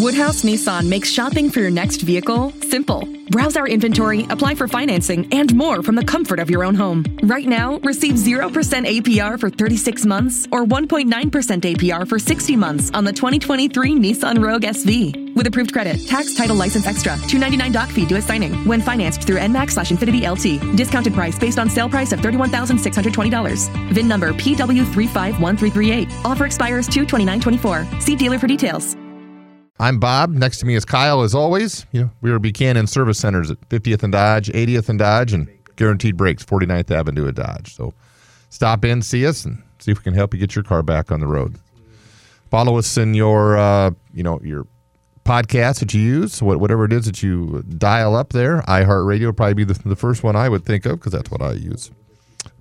Woodhouse Nissan makes shopping for your next vehicle simple. Browse our inventory, apply for financing, and more from the comfort of your own home. Right now, receive 0% APR for 36 months or 1.9% APR for 60 months on the 2023 Nissan Rogue SV. With approved credit, tax, title, license extra, 299 doc fee due at signing. When financed through NMAC slash Infiniti LT. Discounted price based on sale price of $31,620. VIN number PW351338. Offer expires 22924. See dealer for details. I'm Bob. Next to me is Kyle, as always. You know, we are Buchanan Service Centers at 50th and Dodge, 80th and Dodge, and Guaranteed Brakes, 49th Avenue at Dodge. So stop in, see us, and see if we can help you get your car back on the road. Follow us in your, uh, you know, your podcast that you use, whatever it is that you dial up there. iHeartRadio would probably be the, the first one I would think of because that's what I use.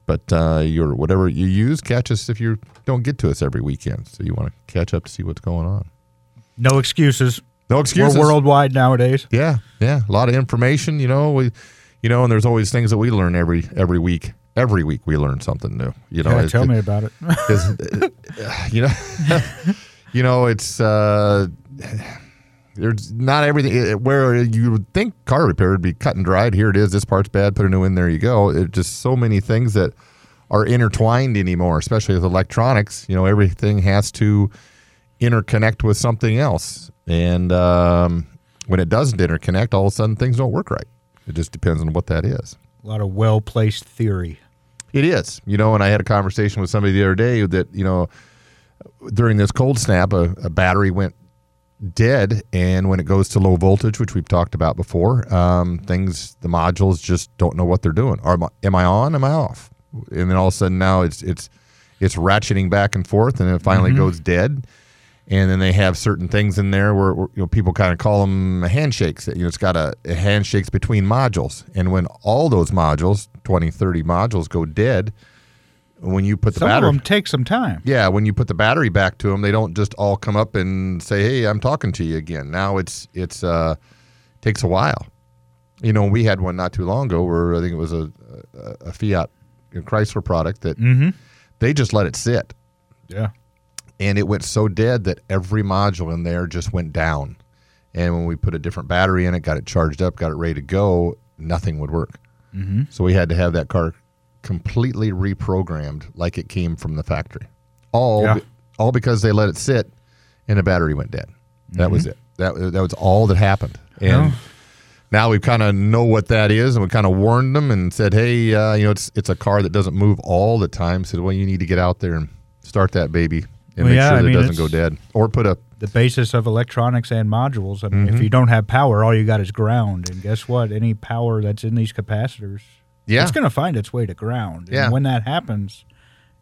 But uh, your whatever you use, catch us if you don't get to us every weekend. So you want to catch up to see what's going on. No excuses. No excuses. We're worldwide nowadays. Yeah, yeah. A lot of information, you know. We, you know, and there's always things that we learn every every week. Every week we learn something new. You know, yeah, tell me about it. you know, you know, it's uh, there's not everything where you would think car repair would be cut and dried. Here it is. This part's bad. Put a new in. There you go. It's just so many things that are intertwined anymore, especially with electronics. You know, everything has to interconnect with something else. And um, when it doesn't interconnect, all of a sudden things don't work right. It just depends on what that is. A lot of well placed theory. It is, you know. And I had a conversation with somebody the other day that you know during this cold snap, a, a battery went dead, and when it goes to low voltage, which we've talked about before, um, things the modules just don't know what they're doing. Are am I on? Am I off? And then all of a sudden now it's it's it's ratcheting back and forth, and it finally mm-hmm. goes dead and then they have certain things in there where, where you know people kind of call them handshakes. You know it's got a, a, handshakes between modules. And when all those modules 20 30 modules go dead when you put the some battery of them take some time. Yeah when you put the battery back to them they don't just all come up and say hey i'm talking to you again. Now it's it's uh takes a while. You know we had one not too long ago where i think it was a a, a fiat chrysler product that mm-hmm. they just let it sit. Yeah and it went so dead that every module in there just went down. And when we put a different battery in it, got it charged up, got it ready to go, nothing would work. Mm-hmm. So we had to have that car completely reprogrammed like it came from the factory. All yeah. all because they let it sit and the battery went dead. That mm-hmm. was it. That that was all that happened. And now we kind of know what that is, and we kind of warned them and said, "Hey, uh, you know, it's it's a car that doesn't move all the time. Said, well, you need to get out there and start that baby and well, make yeah, sure I mean, it doesn't go dead or put a the basis of electronics and modules. I mean, mm-hmm. if you don't have power, all you got is ground, and guess what? Any power that's in these capacitors, yeah, it's going to find its way to ground. Yeah. And when that happens,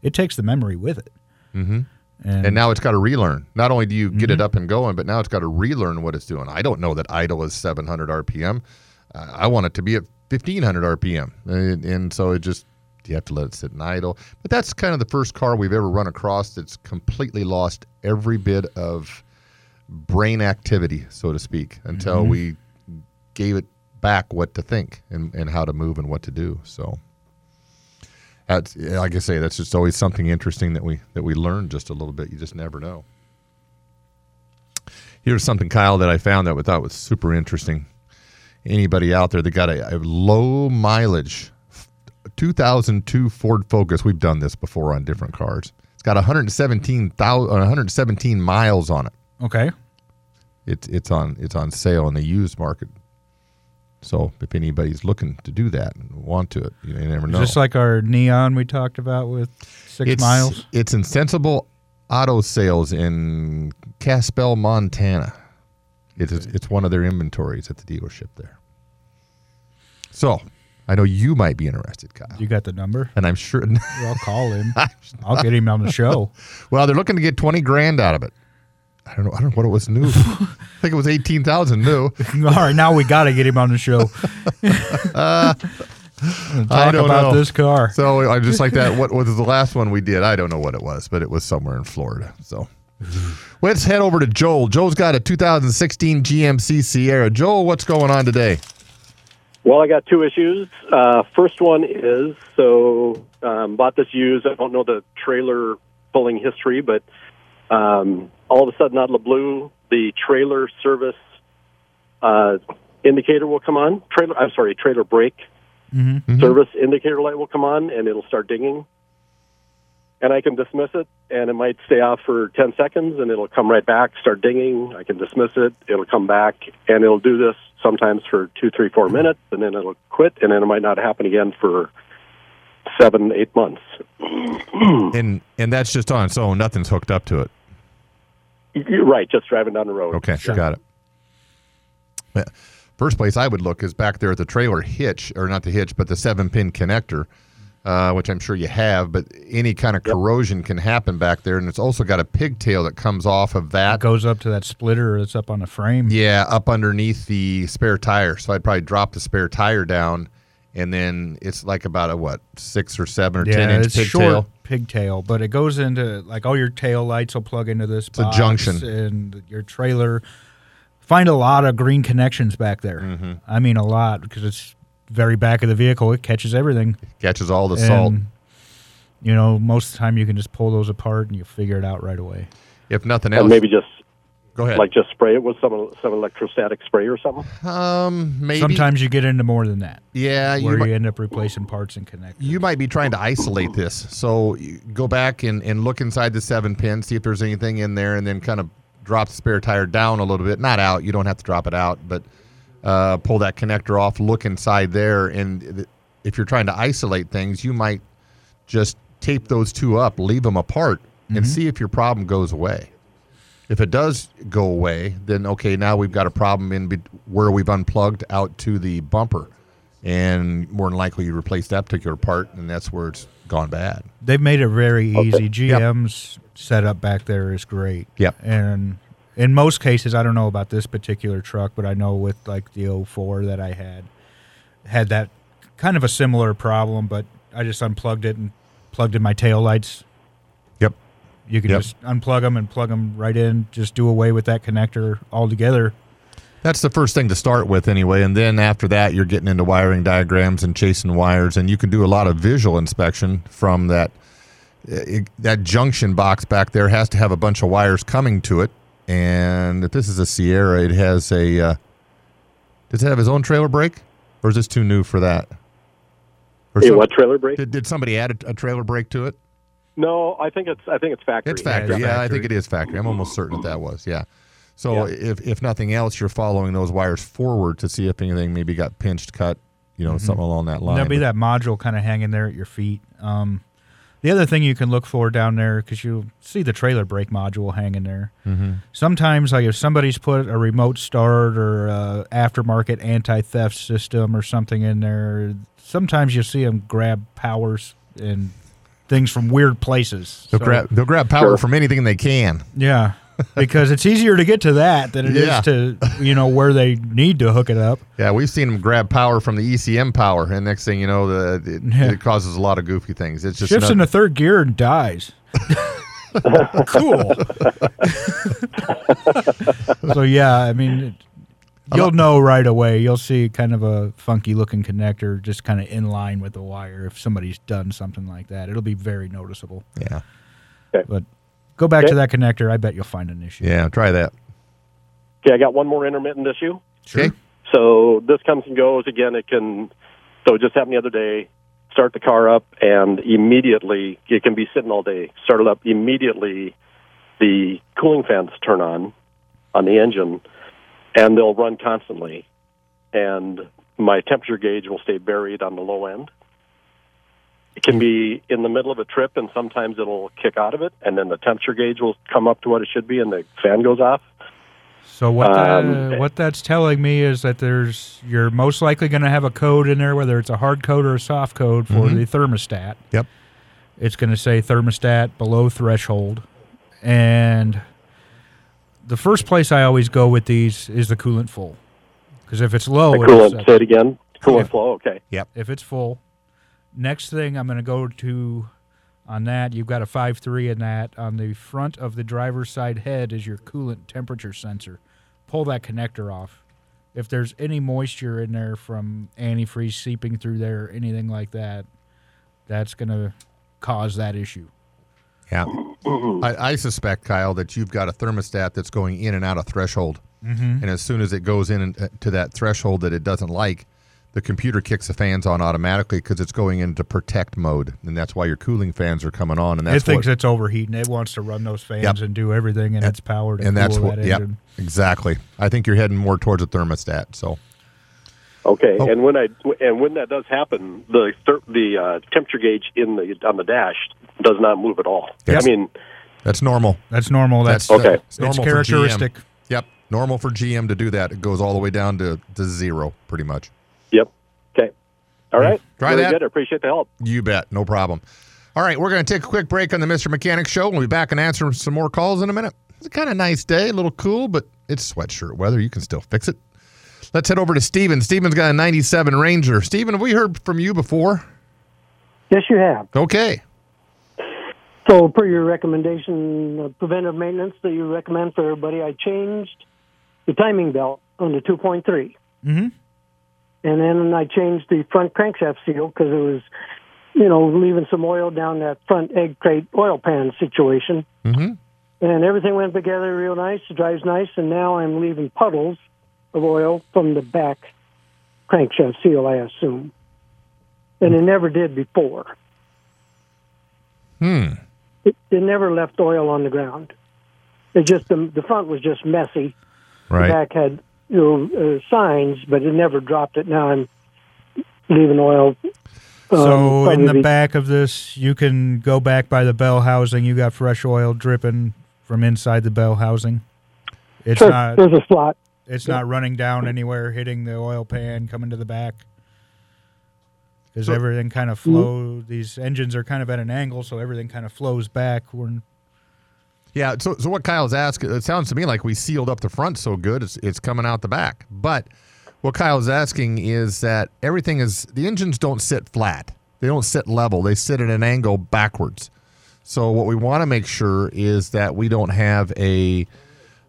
it takes the memory with it. Mm-hmm. And, and, now it's got to relearn. Not only do you get mm-hmm. it up and going, but now it's got to relearn what it's doing. I don't know that idle is 700 RPM. Uh, I want it to be at 1500 RPM, and, and so it just you have to let it sit in idle. But that's kind of the first car we've ever run across that's completely lost every bit of brain activity, so to speak, until mm-hmm. we gave it back what to think and, and how to move and what to do. So, that's, like I say, that's just always something interesting that we that we learn just a little bit. You just never know. Here's something, Kyle, that I found that I thought was super interesting. Anybody out there that got a, a low mileage 2002 Ford Focus. We've done this before on different cars. It's got 117,000 117 miles on it. Okay. It's it's on it's on sale in the used market. So if anybody's looking to do that and want to, you, never know. Just like our neon we talked about with six it's, miles. It's in Sensible Auto Sales in Kalispell, Montana. It's okay. it's one of their inventories at the dealership there. So I know you might be interested, Kyle. You got the number? And I'm sure. I'll call him. I'll get him on the show. well, they're looking to get 20 grand out of it. I don't know. I don't know what it was new. I think it was 18,000 new. All right, now we got to get him on the show. uh, Talk I don't about know. this car. So I just like that. What was the last one we did? I don't know what it was, but it was somewhere in Florida. So let's head over to Joel. Joel's got a 2016 GMC Sierra. Joel, what's going on today? Well, I got two issues. Uh, first one is so um, bought this used. I don't know the trailer pulling history, but um, all of a sudden, out of the blue, the trailer service uh, indicator will come on. Trailer, I'm sorry, trailer brake Mm-hmm. service indicator light will come on, and it'll start dinging. And I can dismiss it, and it might stay off for 10 seconds, and it'll come right back, start dinging. I can dismiss it, it'll come back, and it'll do this sometimes for two, three, four minutes, and then it'll quit, and then it might not happen again for seven, eight months. And and that's just on its own. Nothing's hooked up to it. You're right, just driving down the road. Okay, sure. got it. First place I would look is back there at the trailer hitch, or not the hitch, but the seven pin connector, uh, which I'm sure you have. But any kind of corrosion can happen back there, and it's also got a pigtail that comes off of that. It goes up to that splitter that's up on the frame. Yeah, up underneath the spare tire. So I'd probably drop the spare tire down, and then it's like about a what six or seven or ten yeah, inch it's pigtail. short pigtail, but it goes into like all your tail lights will plug into this. a box junction. and your trailer. Find a lot of green connections back there. Mm-hmm. I mean, a lot because it's very back of the vehicle. It catches everything. Catches all the salt. You know, most of the time you can just pull those apart and you figure it out right away. If nothing else, And maybe just go ahead. like just spray it with some some electrostatic spray or something. um, maybe Sometimes you get into more than that, yeah, you where might- you end up replacing parts and connectors. you might be trying to isolate this. So you go back and, and look inside the seven pin, see if there's anything in there, and then kind of drop the spare tire down a little bit. Not out. You don't have to drop it out, but uh, pull that connector off, look inside there. And if you're trying to isolate things, you might just tape those two up, leave them apart, and see if your problem goes away. If it does go away, then okay, now we've got a problem in be- where we've unplugged out to the bumper, and more than likely you replace that particular part, and that's where it's gone bad. They've made it very easy. Yep. GM's setup back there is great. Yep. And in most cases, I don't know about this particular truck, but I know with like the 04 that I had, had that kind of a similar problem, but I just unplugged it and plugged in my tail lights. Yep. You can Yep. just unplug them and plug them right in. Just do away with that connector altogether. That's the first thing to start with, anyway. And then after that, you're getting into wiring diagrams and chasing wires, and you can do a lot of visual inspection from that. Eh, it, that junction box back there has to have a bunch of wires coming to it. And if this is a Sierra, it has a. Uh, does it have his own trailer brake, or is this too new for that? Or Hey, some- what trailer brake? Did, did somebody add a, a trailer brake to it? No, I think it's I think it's factory. It's factory. it's Yeah, I think it is factory. I'm almost certain that that was. Yeah. So Yeah. if if nothing else, you're following those wires forward to see if anything maybe got pinched, cut, you know, something along that line. There'll be But- that module kind of hanging there at your feet. Um, the other thing you can look for down there, because you see the trailer brake module hanging there. Mm-hmm. Sometimes, like if somebody's put a remote start or a aftermarket anti-theft system or something in there, sometimes you see them grab powers and things from weird places. They'll So- grab they'll grab power Sure. from anything they can. yeah, because it's easier to get to that than it is Yeah. to you know where they need to hook it up. Yeah, we've seen them grab power from the ECM power, and next thing you know, the it, Yeah. it causes a lot of goofy things. It's just Shifts another- into third gear and dies. cool. so yeah, I mean, it- you'll know right away. You'll see kind of a funky looking connector just kind of in line with the wire. If somebody's done something like that, it'll be very noticeable. yeah, But go back Okay. to that connector. I bet you'll find an issue. yeah. Try that. Okay, I got one more intermittent issue. Okay. So this comes and goes. Again, it can. So it just happened the other day. Start the car up, and immediately it can be sitting all day. Start it up immediately. The cooling fans turn on on the engine, and they'll run constantly. And my temperature gauge will stay buried on the low end. It can be in the middle of a trip, and sometimes it'll kick out of it, and then the temperature gauge will come up to what it should be, and the fan goes off. So what Um, that, what that's telling me is that there's you're most likely going to have a code in there, whether it's a hard code or a soft code for the thermostat. Yep. It's going to say thermostat below threshold, and the first place I always go with these is the coolant full, because if it's low, The coolant, set- say it again. Coolant Yeah. flow. Okay. Yep. If it's full. Next thing I'm going to go to on that, you've got a 5.3 in that. On the front of the driver's side head is your coolant temperature sensor. Pull that connector off. If there's any moisture in there from antifreeze seeping through there, or anything like that, that's going to cause that issue. Yeah. I, I suspect, Kyle, that you've got a thermostat that's going in and out of threshold. Mm-hmm. And as soon as it goes in uh, to that threshold that it doesn't like, the computer kicks the fans on automatically because it's going into protect mode. And that's why your cooling fans are coming on. And It that's thinks what, it's overheating. It wants to run those fans Yep. and do everything in its power to and cool that's what, that yep, engine. exactly. I think you're heading more towards a thermostat. So, Okay, Oh. and when I and when that does happen, the the uh, temperature gauge in the on the dash does not move at all. Yes. I mean, that's normal. That's normal. That's, Okay. It's it's normal for characteristic. Yep. Normal for GM to do that. It goes all the way down to, to zero, pretty much. Yep. Okay. All right. Try Very that. good. I appreciate the help. You bet. No problem. All right, we're going to take a quick break on the Mr. Mechanic Show. We'll be back and answer some more calls in a minute. It's a kind of nice day, a little cool, but it's sweatshirt weather. You can still fix it. Let's head over to Steven. Steven's got a 97 Ranger. Steven, have we heard from you before? Yes, you have. Okay. So, per your recommendation, uh, preventive maintenance that you recommend for everybody, I changed the timing belt on the 2.3. Mhm. And then I changed the front crankshaft seal because it was, you know, leaving some oil down that front egg crate oil pan situation. Mm-hmm. And everything went together real nice. It drives nice. And now I'm leaving puddles of oil from the back crankshaft seal, I assume. And it never did before. Hmm. it, it never left oil on the ground. It just the, the front was just messy. The Right. back had you know uh, signs, but it never dropped it. Now I'm leaving oil. um, So in the be- back of this, you can go back by the bell housing. You got fresh oil dripping from inside the bell housing. It's Sure, not. there's a slot. It's not running down anywhere, hitting the oil pan, coming to the back. Because So- everything kind of flows. These engines are kind of at an angle, so everything kind of flows back. When Yeah. So, so what Kyle's asking, it sounds to me like we sealed up the front so good, it's, it's coming out the back. But what Kyle's asking is that everything is, the engines don't sit flat, they don't sit level, they sit at an angle backwards. So, what we want to make sure is that we don't have a,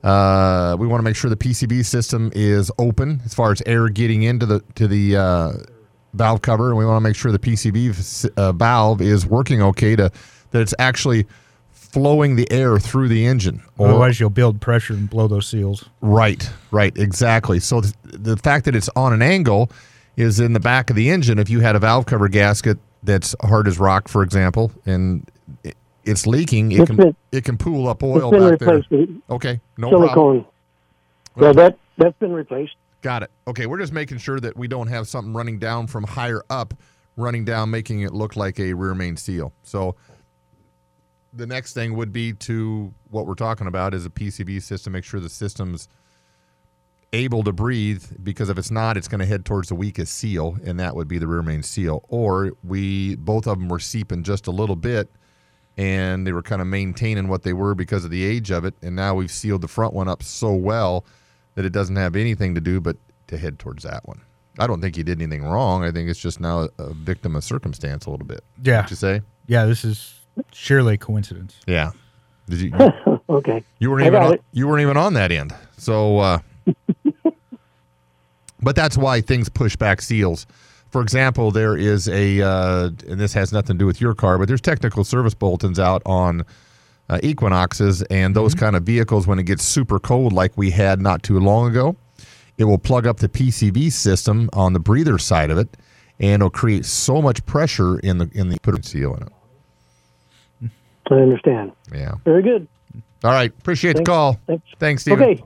uh, we want to make sure the PCV system is open as far as air getting into the to the uh, valve cover, and we want to make sure the PCV uh, valve is working okay to that it's actually flowing the air through the engine. Or- otherwise, you'll build pressure and blow those seals. Right, right, exactly. So th- the fact that it's on an angle is in the back of the engine. If you had a valve cover gasket that's hard as rock, for example, and it- it's leaking, it It's can been- it can pool up It's oil been back there. with Okay, no problem. silicone. Yeah, that that's been replaced. Got it. Okay, we're just making sure that we don't have something running down from higher up, running down, making it look like a rear main seal. So the next thing would be to what we're talking about is a PCV system. Make sure the system's able to breathe because if it's not, it's going to head towards the weakest seal, and that would be the rear main seal. Or we both of them were seeping just a little bit, and they were kind of maintaining what they were because of the age of it. And now we've sealed the front one up so well that it doesn't have anything to do but to head towards that one. I don't think he did anything wrong. I think it's just now a, victim of circumstance a little bit. Yeah, What you say? yeah. This is surely coincidence. Yeah. Did you? You, Okay. you weren't even on, it. you weren't even on that end. So, uh, but that's why things push back seals. For example, there is a, uh, and this has nothing to do with your car, but there's technical service bulletins out on uh, Equinoxes and those kind of vehicles when it gets super cold, like we had not too long ago. It will plug up the PCV system on the breather side of it, and it'll create so much pressure in the in the put a seal in it. I understand. Yeah. Very good. All right. Appreciate the call. Thanks. Thanks, Steven. Okay.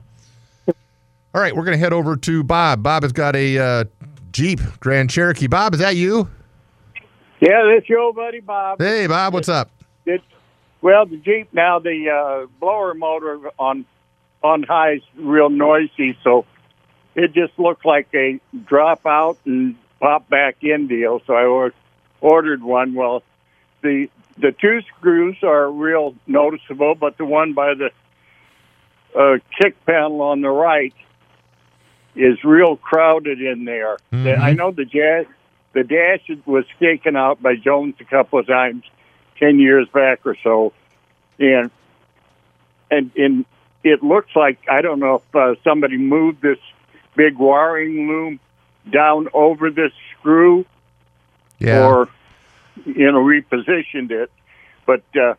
All right, we're going to head over to Bob. Bob has got a uh, Jeep Grand Cherokee. Bob, is that you? Yeah, that's your old buddy Bob. Hey, Bob, what's up? It, well, the Jeep now the uh, blower motor on on high is real noisy, so it just looked like a drop out and pop back in deal. So I or, ordered one. Well, the the two screws are real noticeable, but the one by the uh, kick panel on the right is real crowded in there. Mhm. I know the jazz the dash was taken out by Jones a couple of times, ten years back or so, and and and it looks like I don't know if uh, somebody moved this big wiring loom down over this screw Yeah. or you know repositioned it, but uh,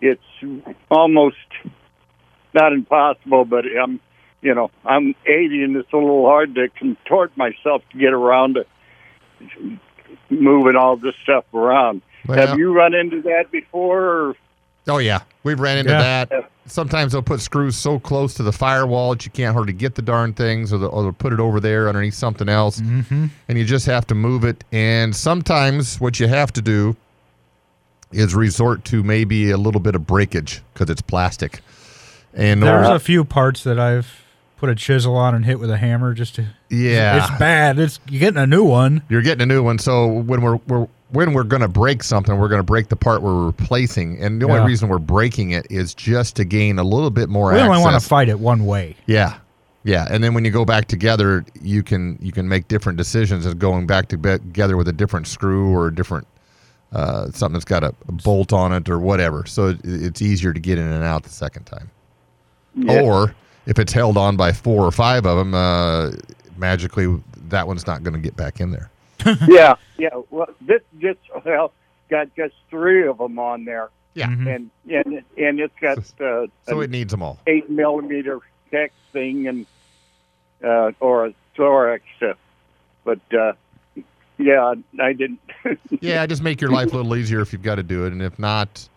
it's almost not impossible, but I'm, you know, I'm 80 and it's a little hard to contort myself to get around to moving all this stuff around. Well- Have you run into that before? Or? Oh yeah, we've ran into Yeah. that. Sometimes they'll put screws so close to the firewall that you can't hardly get the darn things, or, they'll- or they'll put it over there underneath something else, Mm-hmm. and you just have to move it. And sometimes what you have to do is resort to maybe a little bit of breakage because it's plastic. And There's or- a few parts that I've put a chisel on and hit with a hammer just to. yeah, It's bad. It's you're getting a new one. You're getting a new one. So when we're, we're when we're going to break something, we're going to break the part we're replacing, and the only reason we're breaking it is just to gain a little bit more We access. only want to fight it one way. Yeah, yeah, and then when you go back together, you can you can make different decisions as going back to be- together with a different screw or a different uh, something that's got a, a bolt on it or whatever. So it, it's easier to get in and out the second time. Yeah. Or if it's held on by four or five of them, uh, magically that one's not going to get back in there. yeah, yeah. Well, this just well got just three of them on there, Yeah. Mhm. and and and it's got uh, So it needs them all. eight millimeter hex thing and uh, or a Torx, uh, but uh, yeah, I didn't. Yeah, just make your life a little easier if you've got to do it, and if not,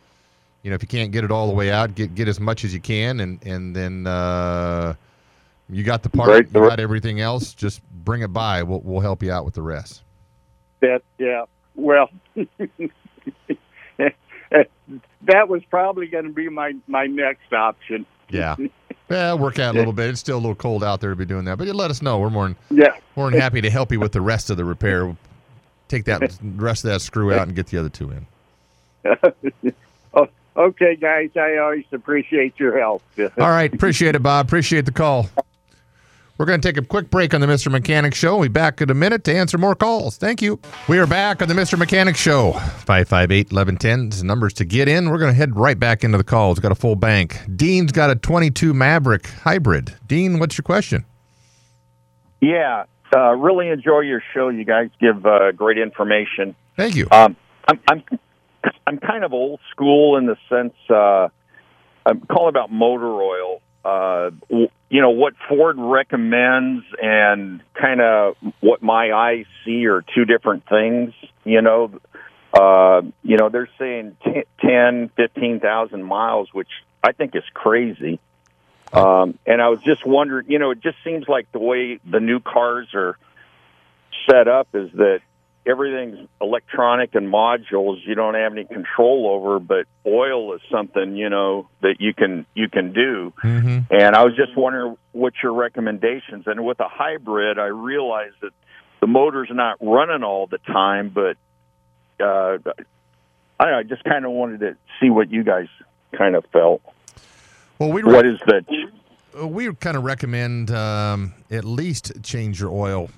you know, if you can't get it all the way out, get get as much as you can, and and then uh, you got the part, Right. you got everything else. Just bring it by. We'll we'll help you out with the rest. That yeah. Well, that was probably going to be my my next option. Yeah. Yeah, work out a little bit. It's still a little cold out there to be doing that, but you let us know. We're more than Yeah. more than happy to help you with the rest of the repair. We'll take that rest of that screw out and get the other two in. oh, okay, guys. I always appreciate your help. All right. Appreciate it, Bob. Appreciate the call. We're going to take a quick break on the Mr. Mechanic Show. We'll be back in a minute to answer more calls. Thank you. We are back on the Mr. Mechanic Show. 558 1110 is the numbers to get in. We're going to head right back into the calls. Got a full bank. Dean's got a 22 Maverick hybrid. Dean, what's your question? Yeah, uh, really enjoy your show. You guys give uh, great information. Thank you. Um, I'm I'm I'm kind of old school in the sense uh, I'm calling about motor oil. Uh, you know what Ford recommends and kind of what my eyes see are two different things. You know, uh, you know they're saying t- ten, fifteen thousand miles, which I think is crazy. Um, and I was just wondering, you know, it just seems like the way the new cars are set up is that everything's electronic and modules. You don't have any control over but oil is something you know that you can you can do. Hmm and i was just wondering what your recommendations and with a hybrid i realize that the motor's not running all the time but uh i know, i just kind of wanted to see what you guys kind of felt. Well, we what is the Uh, we kind of recommend um, at least change your oil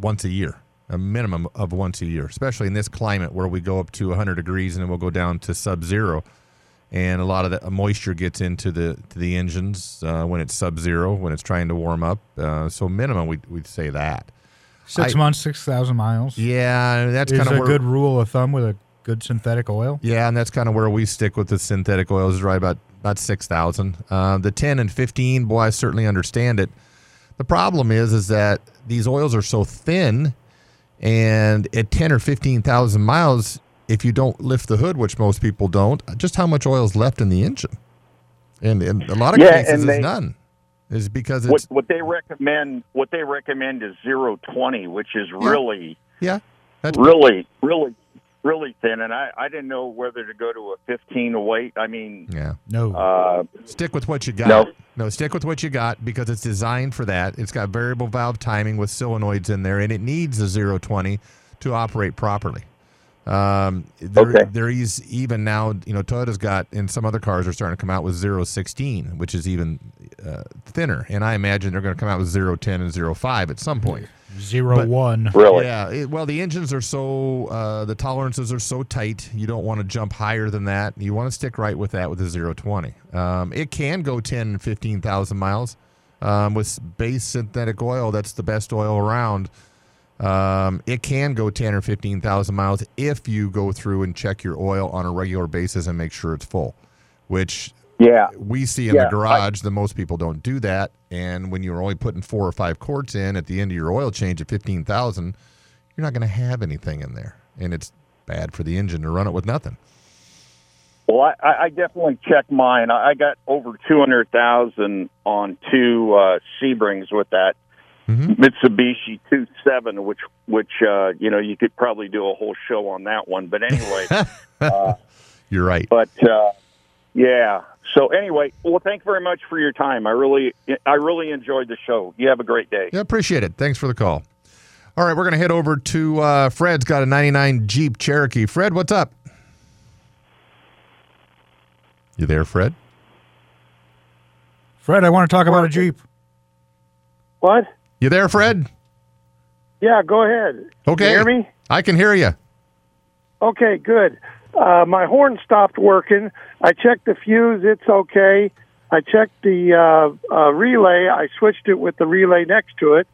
once a year, a minimum of once a year, especially in this climate where we go up to 100 degrees and then we'll go down to sub-zero, and a lot of the moisture gets into the to the engines uh, when it's sub-zero when it's trying to warm up. Uh, so minimum, we we'd say that. Six I- months, six thousand miles. Yeah, that's kind a of where, good rule of thumb with a good synthetic oil. Yeah, and that's kind of where we stick with the synthetic oils, is right about about six thousand. Uh, the ten and fifteen, boy, I certainly understand it. The problem is, is that these oils are so thin, and at ten or fifteen thousand miles, if you don't lift the hood, which most people don't, just how much oil is left in the engine? And in a lot of Yeah, cases, it's they- none. Is because what it's what they recommend what they recommend is zero twenty, which is really yeah, that's really really really thin. And I I didn't know whether to go to a fifteen weight. I mean, yeah. No. uh, Stick with what you got. No. No, stick with what you got because it's designed for that. It's got variable valve timing with solenoids in there, and it needs a 020 to operate properly. Um, there, Okay. there is even now, you know, Toyota's got, and some other cars are starting to come out with 016, which is even uh, thinner. And I imagine they're going to come out with 010 and 05 at some point. Zero but- one. really. Yeah, it, well, the engines are so uh, the tolerances are so tight. You don't want to jump higher than that. You want to stick right with that with the 020. Um, it can go 10 and 15,000 miles um, with base synthetic oil. That's the best oil around. Um, it can go 10 or 15,000 miles if you go through and check your oil on a regular basis and make sure it's full. which Yeah. we see in Yeah, the garage that most people don't do that. And when you're only putting four or five quarts in at the end of your oil change at fifteen thousand, you're not going to have anything in there, and it's bad for the engine to run it with nothing. Well, I- I, I definitely checked mine. I I got over two hundred thousand on two uh, Sebrings with that Mhm. Mitsubishi two seven, which which uh, you know you could probably do a whole show on that one. But anyway, You're right. but uh, yeah. So anyway, well, thank you very much for your time. I really I really enjoyed the show. You have a great day. Yeah, appreciate it. Thanks for the call. All right, we're going to head over to uh, Fred's got a 99 Jeep Cherokee. Fred, what's up? You there, Fred? Fred, I want to talk about a Jeep. What? You there, Fred? Yeah, go ahead. Okay. You hear me? I can hear you. Okay, good. Uh, my horn stopped working. I checked the fuse; it's okay. I checked the uh, uh, relay. I switched it with the relay next to it,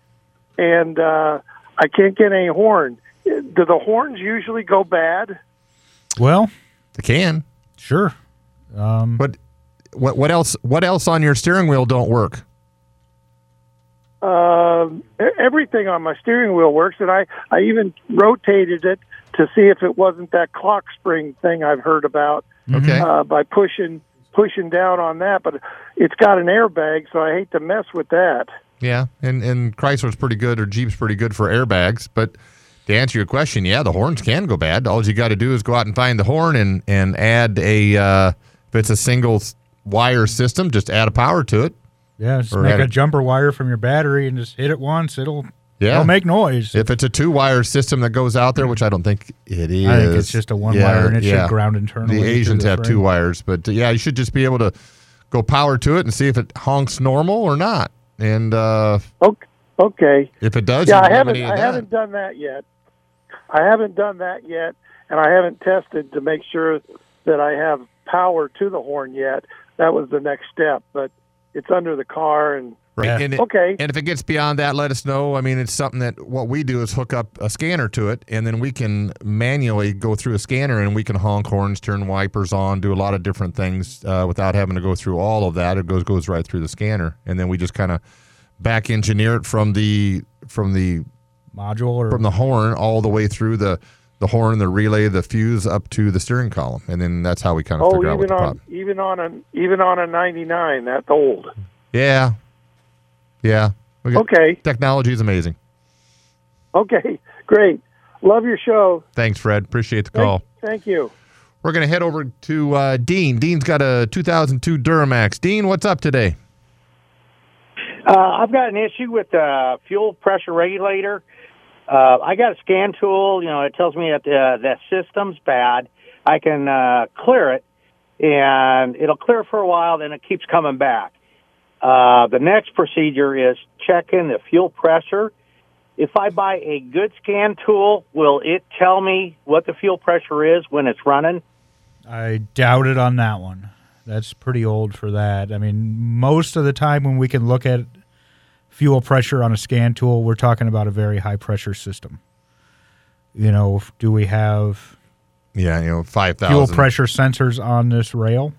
and uh, I can't get any horn. Do the horns usually go bad? Well, They can. sure. Um, But what what else what else on your steering wheel don't work? Uh, everything on my steering wheel works, and I I even rotated it to see if it wasn't that clock spring thing I've heard about. Okay. uh, by pushing pushing down on that. But it's got an airbag, so I hate to mess with that. Yeah, and and Chrysler's pretty good or Jeep's pretty good for airbags, but to answer your question, yeah, the horns can go bad. All you got to do is go out and find the horn and and add a uh, if it's a single wire system, just add a power to it. Yeah, just make had a jumper wire from your battery and just hit it once. It'll Yeah. it'll make noise. If it's a two wire system that goes out there, which I don't think it is, I think it's just a one Yeah, wire and it yeah. should ground internally. The Asians the have two wires, but uh, yeah, you should just be able to go power to it and see if it honks normal or not. And uh, Okay. Okay. if it does, Yeah, you I haven't. eliminate I that. haven't done that yet. I haven't done that yet, and I haven't tested to make sure that I have power to the horn yet. That was the next step, but it's under the car, and Right. Yeah. And, it- Okay. and if it gets beyond that, let us know. I mean, it's something that what we do is hook up a scanner to it, and then we can manually go through a scanner and we can honk horns, turn wipers on, do a lot of different things uh, without having to go through all of that. It goes goes right through the scanner, and then we just kind of back engineer it from the from the module or from the horn all the way through the the horn, the relay, the fuse up to the steering column, and then that's how we kind of oh, figure out what even the on problem. even on a even on a ninety nine, that's old. Yeah, yeah. Okay. Technology is amazing. Okay. Great. Love your show. Thanks, Fred. Appreciate the Thank, call. thank you. We're going to head over to uh, Dean. Dean's got a 2002 Duramax. Dean, what's up today? Uh, I've got an issue with the fuel pressure regulator. Uh, I got a scan tool. You know, it tells me that uh, system's bad. I can uh, clear it, and it'll clear for a while. Then it keeps coming back. Uh, the next procedure is checking the fuel pressure. If I buy a good scan tool, will it tell me what the fuel pressure is when it's running? I doubt it on that one. That's pretty old for that. I mean, most of the time when we can look at fuel pressure on a scan tool, we're talking about a very high pressure system. You know, do we have Yeah, you know, 5,000. fuel pressure sensors on this rail?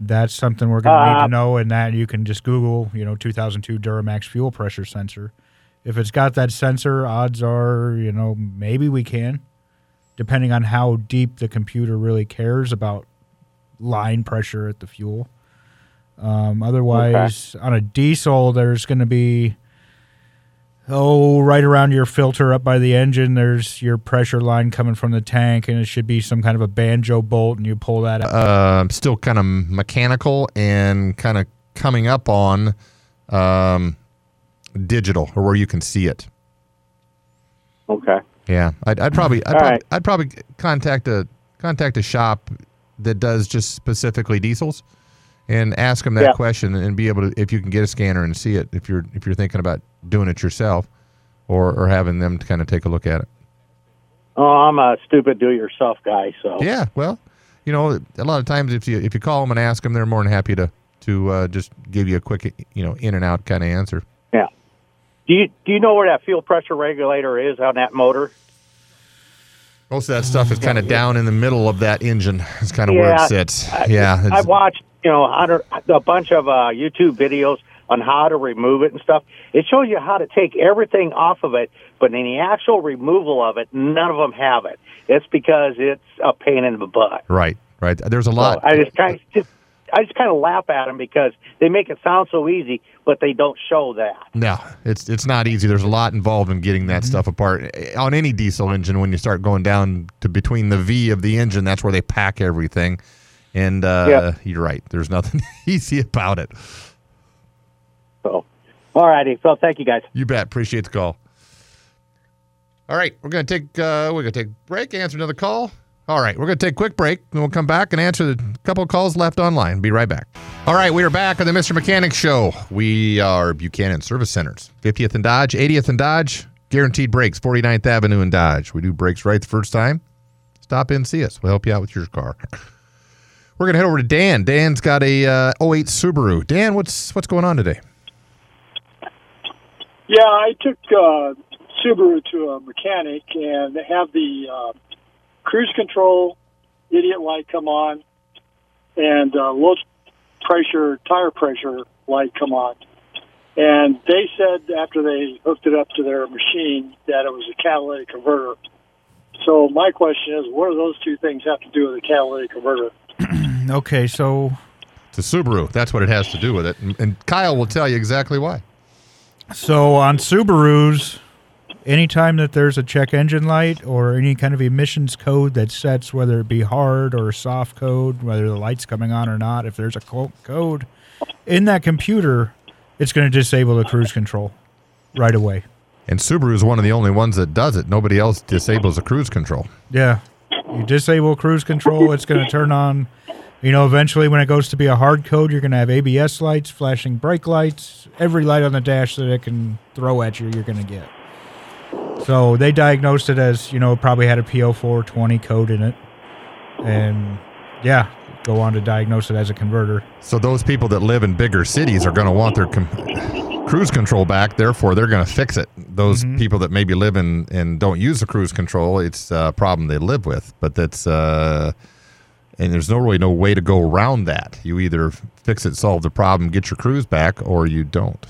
That's something we're going to need Uh, to know, and that you can just Google, you know, 2002 Duramax fuel pressure sensor. If it's got that sensor, odds are, you know, maybe we can, depending on how deep the computer really cares about line pressure at the fuel. Um, otherwise, on a diesel, there's going to be oh, right around your filter up by the engine. There's your pressure line coming from the tank, and it should be some kind of a banjo bolt, and you pull that out. um, still kind of mechanical and kind of coming up on um, digital or where you can see it. Okay. Yeah, I'd, I'd probably, I'd All probably, right. I'd probably contact a contact a shop that does just specifically diesels, and ask them that Yeah. question and be able to if you can get a scanner and see it if you're if you're thinking about doing it yourself, or or having them to kind of take a look at it. Oh, I'm a stupid do-it-yourself guy, so Yeah, well, you know, a lot of times if you if you call them and ask them, they're more than happy to to uh, just give you a quick, you know, in and out kind of answer. yeah. Do you do you know where that fuel pressure regulator is on that motor? Most of that stuff is kind of down in the middle of that engine. It's kind of where it sits. I- yeah. I've watched, you know, a a bunch of uh, YouTube videos on how to remove it and stuff. It shows you how to take everything off of it, but in the actual removal of it, none of them have it. It's because it's a pain in the butt. right. Right. There's a lot. So I just kind of just I just kind of laugh at them because they make it sound so easy, but they don't show that. No, it's it's not easy. There's a lot involved in getting that stuff apart. Eh, On any diesel engine, when you start going down to between the V of the engine, that's where they pack everything. And uh, Yep. you're right. There's nothing easy about it. So, all righty. So, thank you guys. You bet. Appreciate the call. All right, we're gonna take uh, we're gonna take a break. Answer another call. All right, we're gonna take a quick break, and we'll come back and answer the couple of calls left online. Be right back. All right, we are back on the Mr. Mechanic Show. We are Buchanan Service Centers, 50th and Dodge, 80th and Dodge. Guaranteed brakes, 49th Avenue and Dodge. We do brakes right the first time. Stop in, see us. We'll help you out with your car. We're gonna head over to Dan. Dan's got a uh, 08 Subaru. Dan, what's what's going on today? Yeah, I took uh, Subaru to a mechanic and they have the uh, cruise control idiot light come on and uh, low pressure tire pressure light come on. And they said after they hooked it up to their machine that it was a catalytic converter. So my question is, what do those two things have to do with a catalytic converter? Mm, okay, so It's a Subaru. That's what it has to do with it. And, and Kyle will tell you exactly why. So on Subarus, anytime that there's a check engine light or any kind of emissions code that sets whether it be hard or soft code, whether the light's coming on or not, if there's a code in that computer, it's going to disable the cruise control right away. And Subaru is one of the only ones that does it. Nobody else disables the cruise control. Yeah. You disable cruise control, it's going to turn on. You know, eventually when it goes to be a hard code, you're going to have ABS lights, flashing brake lights, every light on the dash that it can throw at you, you're going to get. So they diagnosed it as, you know, probably had a P0420 code in it. And yeah, go on to diagnose it as a converter. So those people that live in bigger cities are going to want their com- cruise control back. Therefore, they're going to fix it. Those people that maybe live in and don't use the cruise control, it's a problem they live with. But that's uh, and there's no really no way to go around that. You either fix it, solve the problem, get your cruise back, or you don't.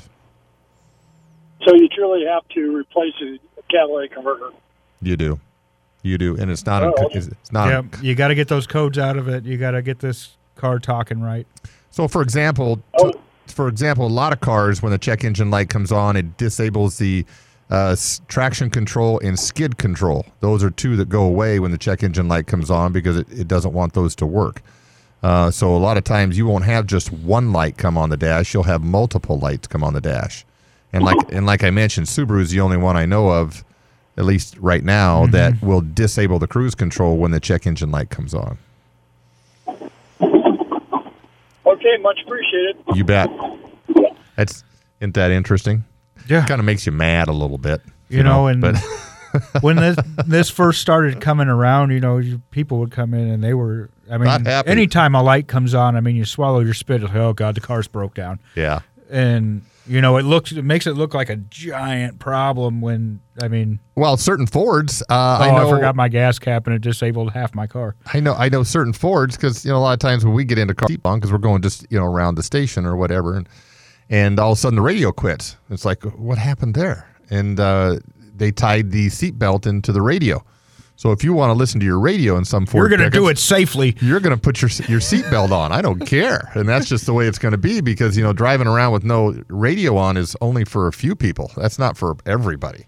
So you truly have to replace a catalytic converter. You do, you do, and it's not. Oh, a, it's it's not. a- yeah, you got to get those codes out of it. You got to get this car talking right. So, for example, Oh. t- for example, a lot of cars when the check engine light comes on, it disables the uh, traction control and skid control. Those are two that go away when the check engine light comes on because it, it doesn't want those to work. Uh, so a lot of times you won't have just one light come on the dash; you'll have multiple lights come on the dash. And like and like I mentioned, Subaru is the only one I know of, at least right now, that will disable the cruise control when the check engine light comes on. Okay, much appreciated. You bet. That's isn't that interesting? Yeah. kind of makes you mad a little bit. You know, and- but when this this first started coming around, you know, you, people would come in and they were. I mean, anytime a light comes on, I mean, you swallow your spit. Like, oh God, the car's broke down, yeah, and you know, it looks it makes it look like a giant problem. When I mean, well, certain Fords, uh, oh, I I, forgot my gas cap and it disabled half my car. I know, I know certain Fords because you know a lot of times when we get into car because we're going just you know around the station or whatever, and and all of a sudden the radio quits. It's like what happened there? And uh, they tied the seatbelt into the radio. So if you want to listen to your radio in some Ford, You're going to do it safely. you're going to put your your seatbelt on. I don't care, and that's just the way it's going to be because you know driving around with no radio on is only for a few people. That's not for everybody.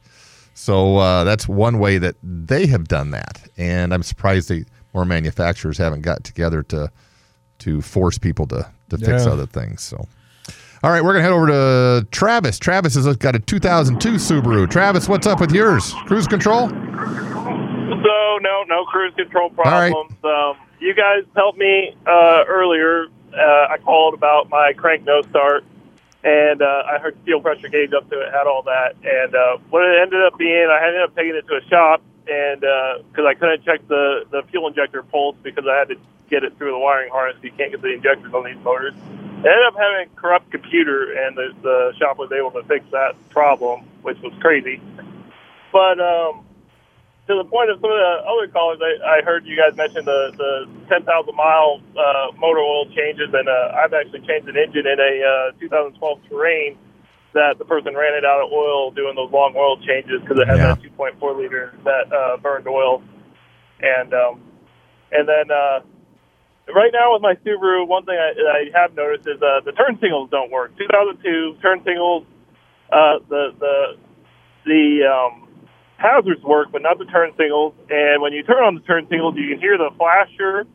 So uh, that's one way that they have done that, and I'm surprised they more manufacturers haven't got together to to force people to to fix Yeah. other things. So. All right, we're gonna head over to Travis. Travis has got a 2002 Subaru. Travis, what's up with yours? Cruise control? So no, no cruise control right. problems. Um, you guys helped me uh, earlier. Uh, I called about my crank no start, and uh, I heard fuel pressure gauge up to it, had all that, and uh, what it ended up being, I ended up taking it to a shop, and because I couldn't check the the fuel injector pulse because I had to get it through the wiring harness. You can't get the injectors on these motors. I ended up having a corrupt computer, and the, the shop was able to fix that problem, which was crazy. But um, to the point of some of the other callers, I, I heard you guys mention the the 10,000 mile uh, motor oil changes, and uh, I've actually changed an engine in a uh, 2012 Terrain that the person ran it out of oil doing those long oil changes because it had Yeah. that 2.4 liter that uh, burned oil, and um, and then uh, right now with my Subaru, one thing I, I have noticed is uh, the turn signals don't work. 2002 turn signals, uh, the the the um, hazards work, but not the turn signals. And when you turn on the turn signals, you can hear the flasher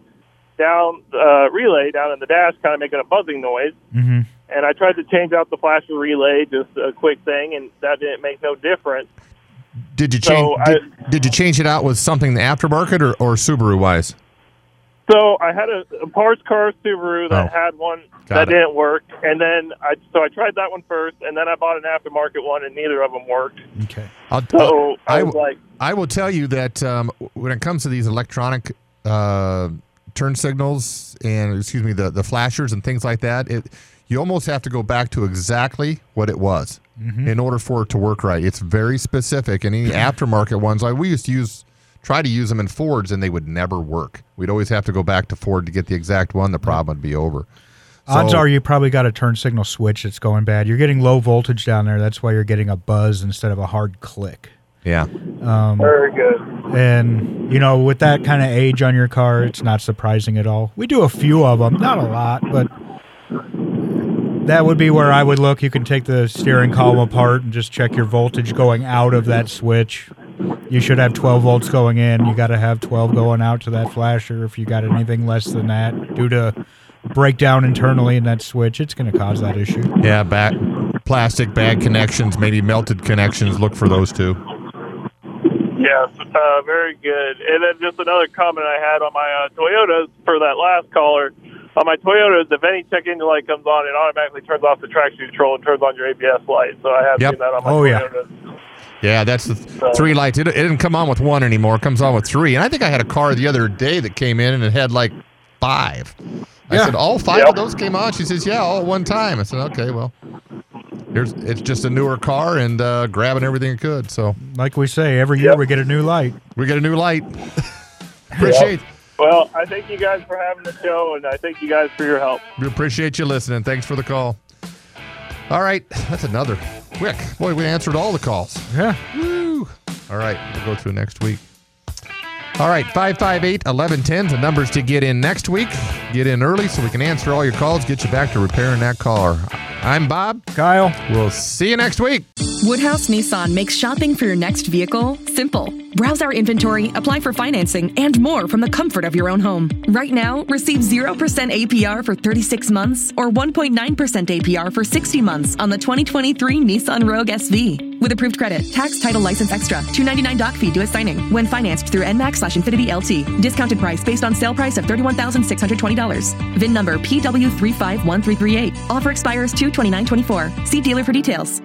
down uh, relay down in the dash, kind of making a buzzing noise. Mm-hmm. And I tried to change out the flasher relay, just a quick thing, and that didn't make no difference. Did you So change? I- did, did you change it out with something the aftermarket or, or Subaru wise? So I had a, a parts car Subaru that Oh. had one Got that it. didn't work, and then I so I tried that one first, and then I bought an aftermarket one, and neither of them worked. Okay. I'll, So I I was like, I will tell you that um, when it comes to these electronic uh, turn signals and excuse me the the flashers and things like that, it you almost have to go back to exactly what it was in order for it to work right. It's very specific, and any aftermarket ones like we used to use. Try to use them in Fords, and they would never work. We'd always have to go back to Ford to get the exact one. The problem would be over. Odds are you probably got a turn signal switch that's going bad. You're getting low voltage down there. That's why you're getting a buzz instead of a hard click. yeah. Um, very good. And you know, with that kind of age on your car, it's not surprising at all. We do a few of them, not a lot, but that would be where I would look. You can take the steering column apart and just check your voltage going out of that switch. You should have 12 volts going in. You got to have 12 going out to that flasher. If you got anything less than that, due to breakdown internally in that switch, it's going to cause that issue. Yeah, back plastic bag connections, maybe melted connections. Look for those too. Yes, uh, very good. And then just another comment I had on my uh, Toyotas for that last caller. On my Toyotas, if any check engine light comes on, it automatically turns off the traction control and turns on your ABS light. So I have Yep. seen that on my Oh. Toyotas. Yeah, that's the th- three lights. It, it didn't come on with one anymore. It comes on with three. And I think I had a car the other day that came in and it had like five. I Yeah. said, all five Yep. of those came on. She says, yeah, all at one time. I said, okay, well, here's it's just a newer car and uh, grabbing everything it could. So Like we say, every year we get a new light. we get a new light. appreciate Well, I thank you guys for having the show, and I thank you guys for your help. we appreciate you listening. Thanks for the call. All right, that's another quick. Boy, we answered all the calls. Yeah. Woo! All right, we'll go through next week. All right, 558 1110 is the numbers to get in next week. Get in early so we can answer all your calls, get you back to repairing that car. I'm Bob. Kyle. We'll see you next week. Woodhouse Nissan makes shopping for your next vehicle simple. Browse our inventory, apply for financing, and more from the comfort of your own home. Right now, receive 0% APR for 36 months or 1.9% APR for 60 months on the 2023 Nissan Rogue SV. With approved credit, tax, title, license extra, $299 doc fee due at signing. When financed through NMAC slash Infiniti LT. Discounted price based on sale price of $31,620. VIN number PW351338. Offer expires 22924. See dealer for details.